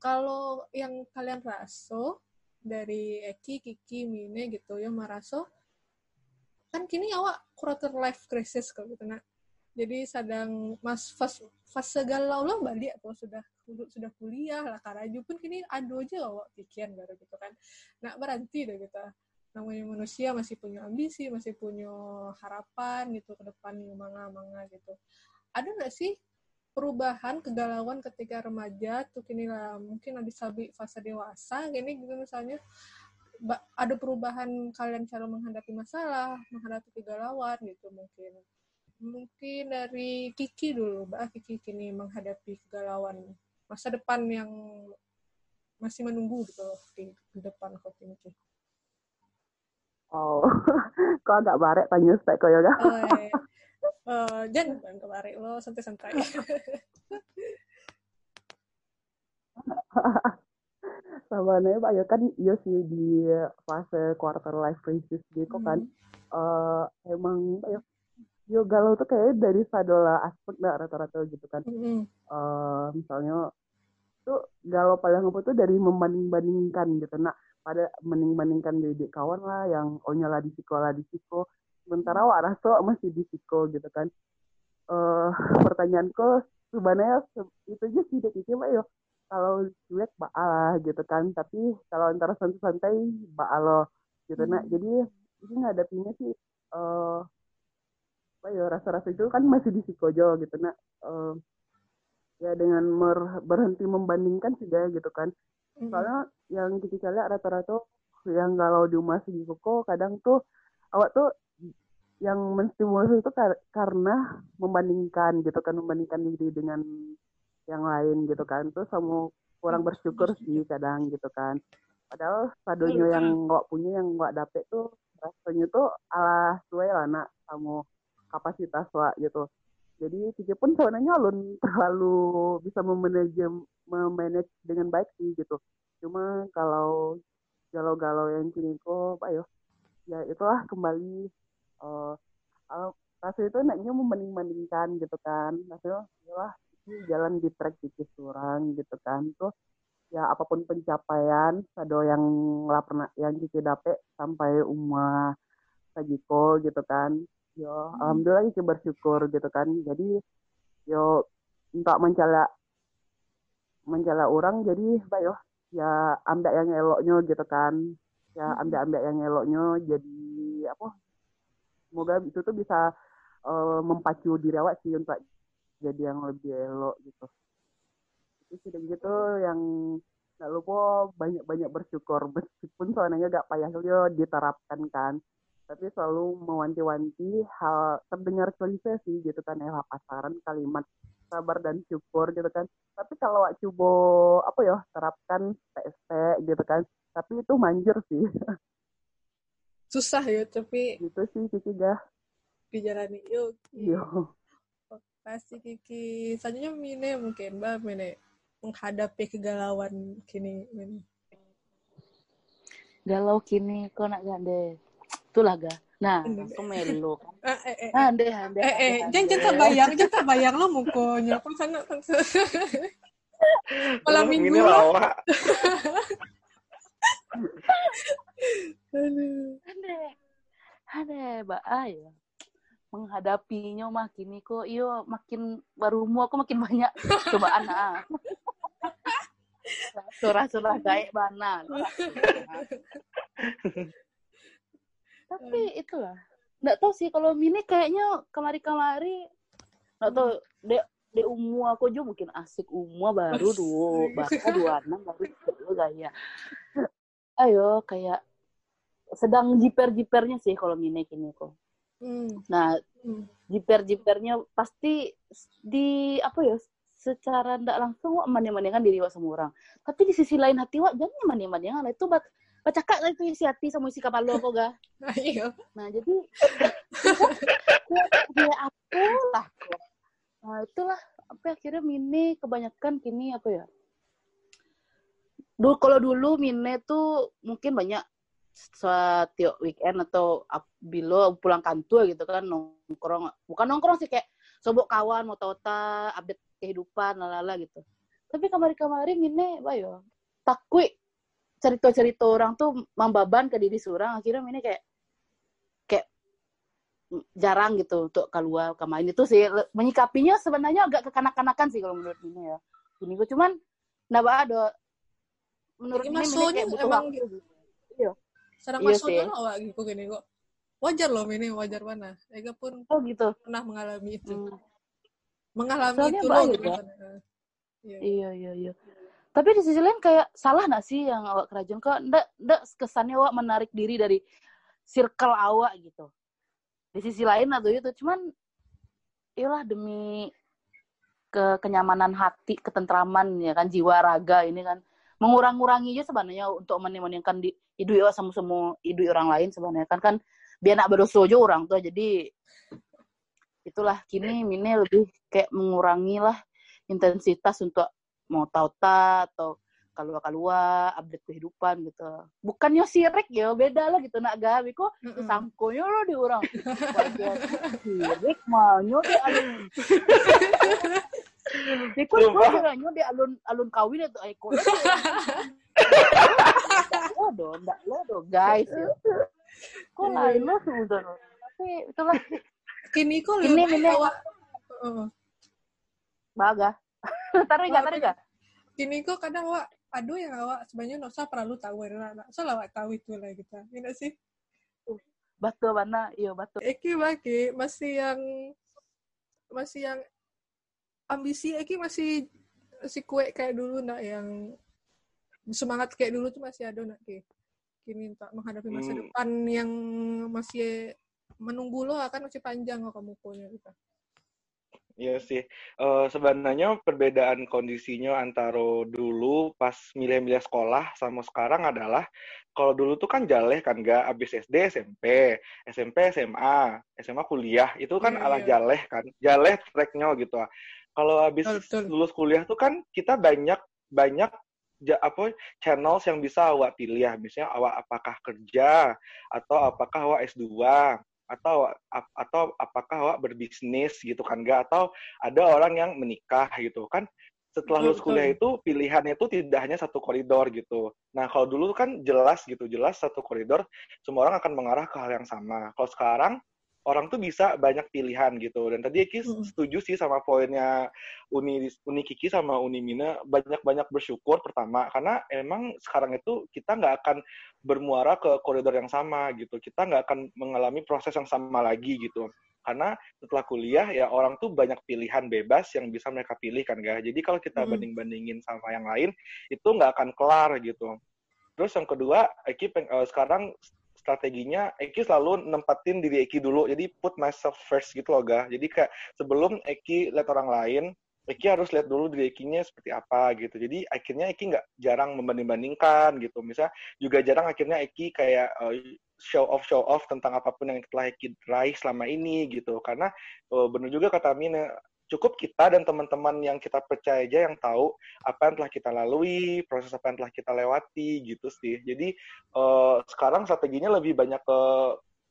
Kalau yang kalian raso dari Eki, Kiki, Mine gitu ya maraso kan kini awak quarter life crisis kalau gitu nak. Jadi sedang mas fase fase galau lah balik atau sudah sudah kuliah lah karaju pun kini ado aja awak pikiran baru gitu kan. Nak berhenti deh kita. Namanya manusia masih punya ambisi masih punya harapan gitu ke depan manga manga gitu. Ada nggak sih perubahan kegalauan ketika remaja tuh kini lah mungkin ada sabi fase dewasa gini gitu misalnya ada perubahan kalian cara menghadapi masalah menghadapi kegalauan gitu mungkin mungkin dari Kiki dulu Mbak Kiki kini menghadapi kegalauan masa depan yang masih menunggu gitu loh di, di depan coaching itu. Oh, (laughs) kok agak barek tanya spek kau ya Uh, (laughs) jangan bukan kemarin lo santai-santai. (laughs) sama nih pak ya kan iya sih di fase quarter life crisis gitu kan. Uh, emang ya yo galau tuh kayak dari sadola aspek lah rata-rata gitu kan. Mm -hmm. uh, misalnya tuh galau paling apa tuh dari membanding-bandingkan gitu. Nah pada mending-bandingkan di kawan lah yang oh nyala di sekolah di siko. Sementara waraso masih di siko gitu kan. Uh, pertanyaanku sebenarnya itu aja sih dek itu yo kalau cuek baal gitu kan tapi kalau antara santai-santai baal gitu nah hmm. jadi ini ngadapinnya sih uh, apa ya rasa-rasa itu kan masih di psikojo gitu nah uh, ya dengan mer- berhenti membandingkan juga gitu kan Mm-mm. soalnya yang Kiki lihat rata-rata yang kalau di rumah segi koko kadang tuh awak tuh yang menstimulus itu kar- karena membandingkan gitu kan membandingkan diri dengan yang lain gitu kan. Terus kamu kurang bersyukur sih kadang gitu kan. Padahal sadonya yang awak punya yang awak dapet tuh rasanya tuh ala sesuai lah nak kamu kapasitas awak gitu. Jadi Kiki pun sebenarnya alun terlalu bisa memanage memanage dengan baik sih gitu. Cuma kalau galau-galau yang kini kok ayo ya itulah kembali uh, rasanya itu naiknya membanding-bandingkan gitu kan. Rasanya ini jalan di track dikit orang gitu kan. Tuh ya apa pun pencapaian sado yang lah pernah yang Kiki dapet sampai umah Sajiko gitu kan. Yo alhamdulillah Kiki bersyukur gitu kan. Jadi yo untuk mencela mencela orang jadi bayo ya ambil yang eloknya gitu kan. Ya ambil ambil yang eloknya jadi apa semoga itu tuh bisa uh, mempacu diri awak sih untuk jadi yang lebih elok gitu. Itu sudah gitu yang nggak lupa banyak banyak bersyukur. Meskipun soalnya gak payah dia diterapkan kan. Tapi selalu mewanti-wanti hal terdengar klise sih gitu kan ya pasaran kalimat sabar dan syukur gitu kan. Tapi kalau wak coba apa ya terapkan PSP gitu kan. Tapi itu manjur sih. Susah ya tapi gitu sih Kiki gak dijalani. Yuk yo pasti Kiki. Selanjutnya Mine mungkin Mbak Mine menghadapi kegalauan kini Mine. Galau kini kok nak gande? Itulah ga. Nah aku melo kan ah, eh, eh, ande ande eh, eh, jangan jangan bayang jangan bayang lo mukonya. Kan sana (laughs) malam minggu lo ande ande mbak ayo menghadapinya makin kok iyo makin barumu aku makin banyak cobaan ah (laughs) surah-surah gaek bana tapi itulah. Nggak tahu sih kalau mini kayaknya kemari-kemari nggak tahu de de umur aku juga mungkin asik umur baru (laughs) dua bahkan dua enam baru dua gaya ayo kayak sedang jiper-jipernya sih kalau mini kini kok Hmm, nah hmm. jiper-jipernya pasti di apa ya secara tidak langsung wak manding-mandingkan diri wak sama orang. Tapi di sisi lain hati wak jangan manding-mandingan lah itu bat bacakak lah itu isi hati sama isi kapal lo kok ga. Ayo (laughs) nah jadi ya aku lah nah itulah apa ya, akhirnya mini kebanyakan kini apa ya. Dulu kalau dulu mine tuh mungkin banyak setiap weekend atau bila pulang kantor gitu kan nongkrong bukan nongkrong sih kayak sobok kawan mau tahu update kehidupan lalala gitu tapi kemarin-kemarin mine bayo takui cerita-cerita orang tuh membaban ke diri seorang akhirnya mine kayak kayak jarang gitu untuk keluar ke main itu sih menyikapinya sebenarnya agak kekanak-kanakan sih kalau menurut ini ya ini gue cuman nggak ada menurut Jadi ini Mine kayak butuh emang waktu gitu. Iya. Sarang Iya sih. lo awak gitu gini kok. Wajar loh Mine, wajar mana. Ega pun oh gitu pernah mengalami itu. Hmm. Mengalami Soalnya itu loh gitu. ya. kan. Iya. Iya iya iya. Tapi di sisi lain kayak salah nggak sih yang awak kerajaan kok ndak ndak kesannya awak menarik diri dari circle awak gitu. Di sisi lain atau itu cuman iyalah demi ke kenyamanan hati, ketentraman ya kan jiwa raga ini kan mengurang-ngurangi aja sebenarnya untuk menemankan di hidup awak sama semua hidup orang lain sebenarnya. Kan kan biar nak berdosa aja orang tuh jadi itulah kini mini lebih kayak mengurangi lah intensitas untuk mau tahu ta atau keluar update kehidupan gitu. Bukannya sirik ya beda lah gitu nak gawe kok. Mm-mm. sangkonya lo di orang. (laughs) Sirik maunya (laughs) di Iku Sumpah. kiranya di alun alun kawin itu Eko. Lo dong, enggak lo dong guys. Ya. Kok lain lo sebenarnya. Tapi itulah Kini kok awak. Heeh. baga. (laughs) tarik gak, tarik gak? Kini kok kadang awak aduh yang awak sebenarnya nggak usah perlu tahu ya nak so awak tahu itu lah kita ini sih Batu mana? Iya batu. Eki bagi masih yang masih yang ambisi Eki masih si kue kayak dulu nak yang semangat kayak dulu tuh masih ada nak Ki kini tak menghadapi masa Hmm. depan yang masih menunggu lo akan masih panjang kok kamu punya gitu. Iya sih. Eh, sebenarnya perbedaan kondisinya antara dulu pas milih-milih sekolah sama sekarang adalah kalau dulu tuh kan jaleh kan nggak abis SD SMP, SMP SMA, SMA kuliah itu kan Iya, ala iya. jaleh kan, jaleh tracknya gitu. Kalau abis betul. lulus kuliah tuh kan kita banyak banyak ja- apa channels yang bisa awak pilih ya. Misalnya awak apakah kerja atau apakah awak S2 atau atau apakah awak berbisnis gitu kan enggak atau ada orang yang menikah gitu kan setelah lulus kuliah itu pilihannya itu tidak hanya satu koridor gitu. Nah, kalau dulu kan jelas gitu, jelas satu koridor semua orang akan mengarah ke hal yang sama. Kalau sekarang orang tuh bisa banyak pilihan gitu. Dan tadi Eki Mm. setuju sih sama poinnya Uni Uni Kiki sama Uni Mina banyak-banyak bersyukur pertama karena emang sekarang itu kita nggak akan bermuara ke koridor yang sama gitu. Kita nggak akan mengalami proses yang sama lagi gitu. Karena setelah kuliah ya orang tuh banyak pilihan bebas yang bisa mereka pilih kan ga. Jadi kalau kita Mm. banding-bandingin sama yang lain itu nggak akan kelar gitu. Terus yang kedua, Eki peng- eh, sekarang strateginya Eki selalu nempatin diri Eki dulu. Jadi put myself first gitu loh ga. Jadi kayak sebelum Eki lihat orang lain, Eki harus lihat dulu diri Eki-nya seperti apa gitu. Jadi akhirnya Eki nggak jarang membanding-bandingkan gitu. Misalnya juga jarang akhirnya Eki kayak eh, show off show off tentang apa pun yang telah Eki raih selama ini gitu. Karena eh, benar juga kata Mina, cukup kita dan teman-teman yang kita percaya aja yang tahu apa yang telah kita lalui, proses apa yang telah kita lewati gitu sih. Jadi eh, sekarang strateginya lebih banyak ke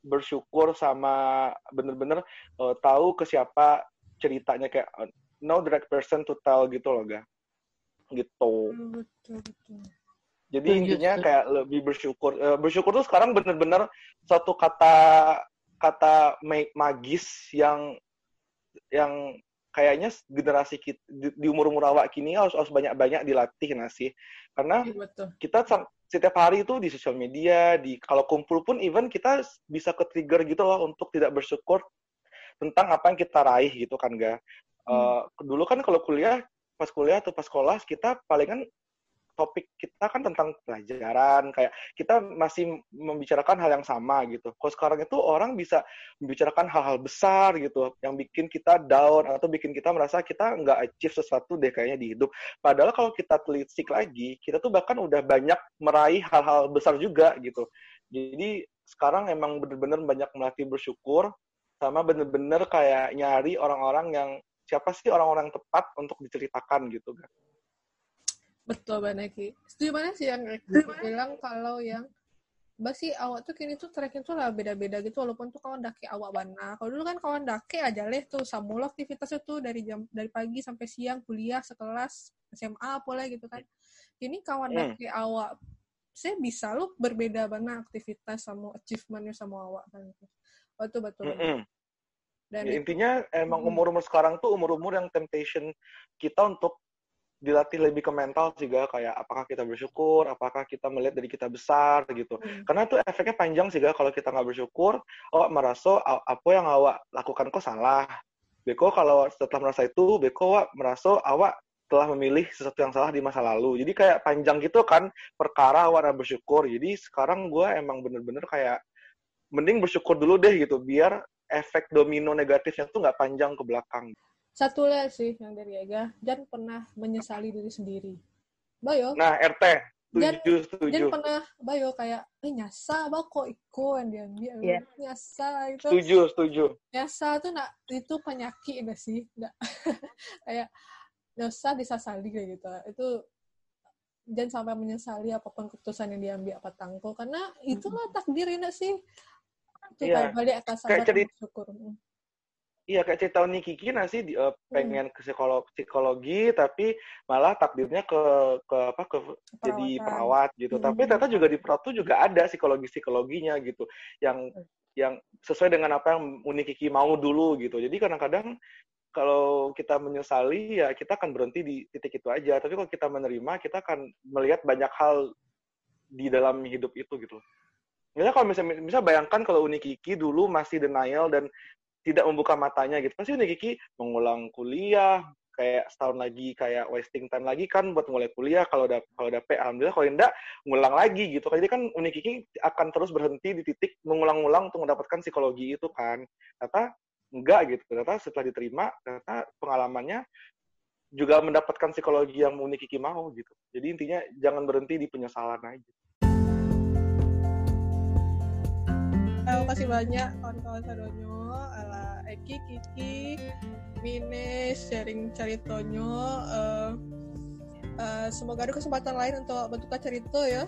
bersyukur sama bener-bener eh, tahu ke siapa ceritanya kayak know the right person to tell gitu loh ga gitu Hmm, Betul betul. jadi Setuju, intinya setuju. kayak lebih bersyukur Eh, bersyukur tuh sekarang bener-bener suatu kata kata ma- magis yang yang kayaknya generasi kita di, di umur-umur awak kini harus harus banyak-banyak dilatih nggak sih karena Iya, betul. kita setiap hari itu di sosial media, di kalau kumpul pun even kita bisa ke trigger gitu loh untuk tidak bersyukur tentang apa yang kita raih gitu kan ga. Eh, dulu kan kalau kuliah, pas kuliah atau pas sekolah kita palingan topik kita kan tentang pelajaran kayak kita masih membicarakan hal yang sama gitu. Kalau sekarang itu orang bisa membicarakan hal-hal besar gitu yang bikin kita down atau bikin kita merasa kita nggak achieve sesuatu deh kayaknya di hidup. Padahal kalau kita telisik lagi, kita tuh bahkan udah banyak meraih hal-hal besar juga gitu. Jadi sekarang emang bener-bener banyak melatih bersyukur sama bener-bener kayak nyari orang-orang yang siapa sih orang-orang tepat untuk diceritakan gitu kan. Betul banget Ki. Setuju banget sih yang bilang kalau yang Mbak sih awak tuh kini tuh trekking tuh lah beda-beda gitu walaupun tuh kawan daki awak bana. Kalau dulu kan kawan daki aja leh tuh samul aktivitasnya tuh dari jam dari pagi sampai siang kuliah sekelas SMA pula gitu kan. Ini kawan Hmm. daki awak saya bisa loh berbeda bana aktivitas sama achievementnya sama awak kan. Betul betul. Mm-mm. Dan Ya, intinya emang Mm. umur-umur sekarang tuh umur-umur yang temptation kita untuk dilatih lebih ke mental juga kayak apakah kita bersyukur, apakah kita melihat dari kita besar gitu. Hmm. Karena itu efeknya panjang sih kalau kita nggak bersyukur, awak merasa apa yang awak lakukan kok salah. Beko kalau setelah merasa itu, beko awak merasa awak telah memilih sesuatu yang salah di masa lalu. Jadi kayak panjang gitu kan perkara nggak bersyukur. Jadi sekarang gue emang bener-bener kayak mending bersyukur dulu deh gitu biar efek domino negatifnya tuh nggak panjang ke belakang. Satu lagi sih yang dari Ega, Jan pernah menyesali diri sendiri. Bayo, Nah, RT, Jan setuju. pernah Bayo kayak, eh nyasa, bah kok iko yang dia ambil, Iya. nyasa itu, Setuju, setuju. nyasa tuh nak itu penyakit gak sih, nggak (laughs) kayak nyasa disasali kayak gitu. Itu Jan sampai menyesali apa pun keputusan yang diambil apa tangko karena itulah takdir ya sih. Itu Iya. kayak balik atas sabar cerita- dan bersyukur. Hmm. Iya, kayak cerita Uni Kiki nasi di- eh, pengen ke psikolog psikologi tapi malah takdirnya ke ke apa ke jadi Perawatan. perawat gitu. Hmm. Tapi ternyata juga di perawat tuh juga ada psikologi psikologinya gitu yang yang sesuai dengan apa yang Uni Kiki mau dulu gitu. Jadi kadang-kadang kalau kita menyesali ya kita akan berhenti di titik itu aja. Tapi kalau kita menerima kita akan melihat banyak hal di dalam hidup itu gitu. Misalnya kalau misalnya, misalnya bayangkan kalau Uni Kiki dulu masih denial dan tidak membuka matanya gitu. Pasti Uni Kiki mengulang kuliah, kayak setahun lagi kayak wasting time lagi kan buat mulai kuliah. Kalau udah kalau udah P alhamdulillah. Kalau enggak ngulang lagi gitu. Jadi kan Unikiki akan terus berhenti di titik mengulang-ulang untuk mendapatkan psikologi itu kan. Ternyata enggak gitu. Ternyata setelah diterima ternyata pengalamannya juga mendapatkan psikologi yang Unikiki mau gitu. Jadi intinya jangan berhenti di penyesalan aja Terima kasih banyak kawan-kawan Sadonyo, ala Eki, Kiki, Mine, sharing ceritonyo. Uh, uh, semoga ada kesempatan lain untuk bentukkan cerita ya.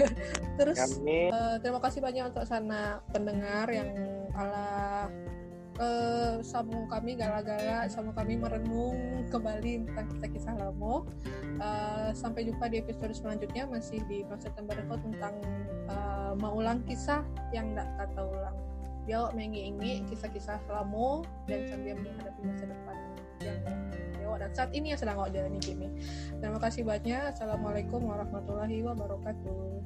(laughs) Terus uh, terima kasih banyak untuk sana pendengar yang ala uh, kami gala-gala, sambung kami merenung kembali tentang kisah-kisah lama. Uh, sampai jumpa di episode selanjutnya masih di Masa Tembareko tentang uh, mengulang kisah yang tidak kata ulang. Dia mengingi kisah-kisah lama dan sambil menghadapi masa depan yang dan saat ini yang sedang awak jalani kini. Terima kasih banyak. Assalamualaikum warahmatullahi wabarakatuh.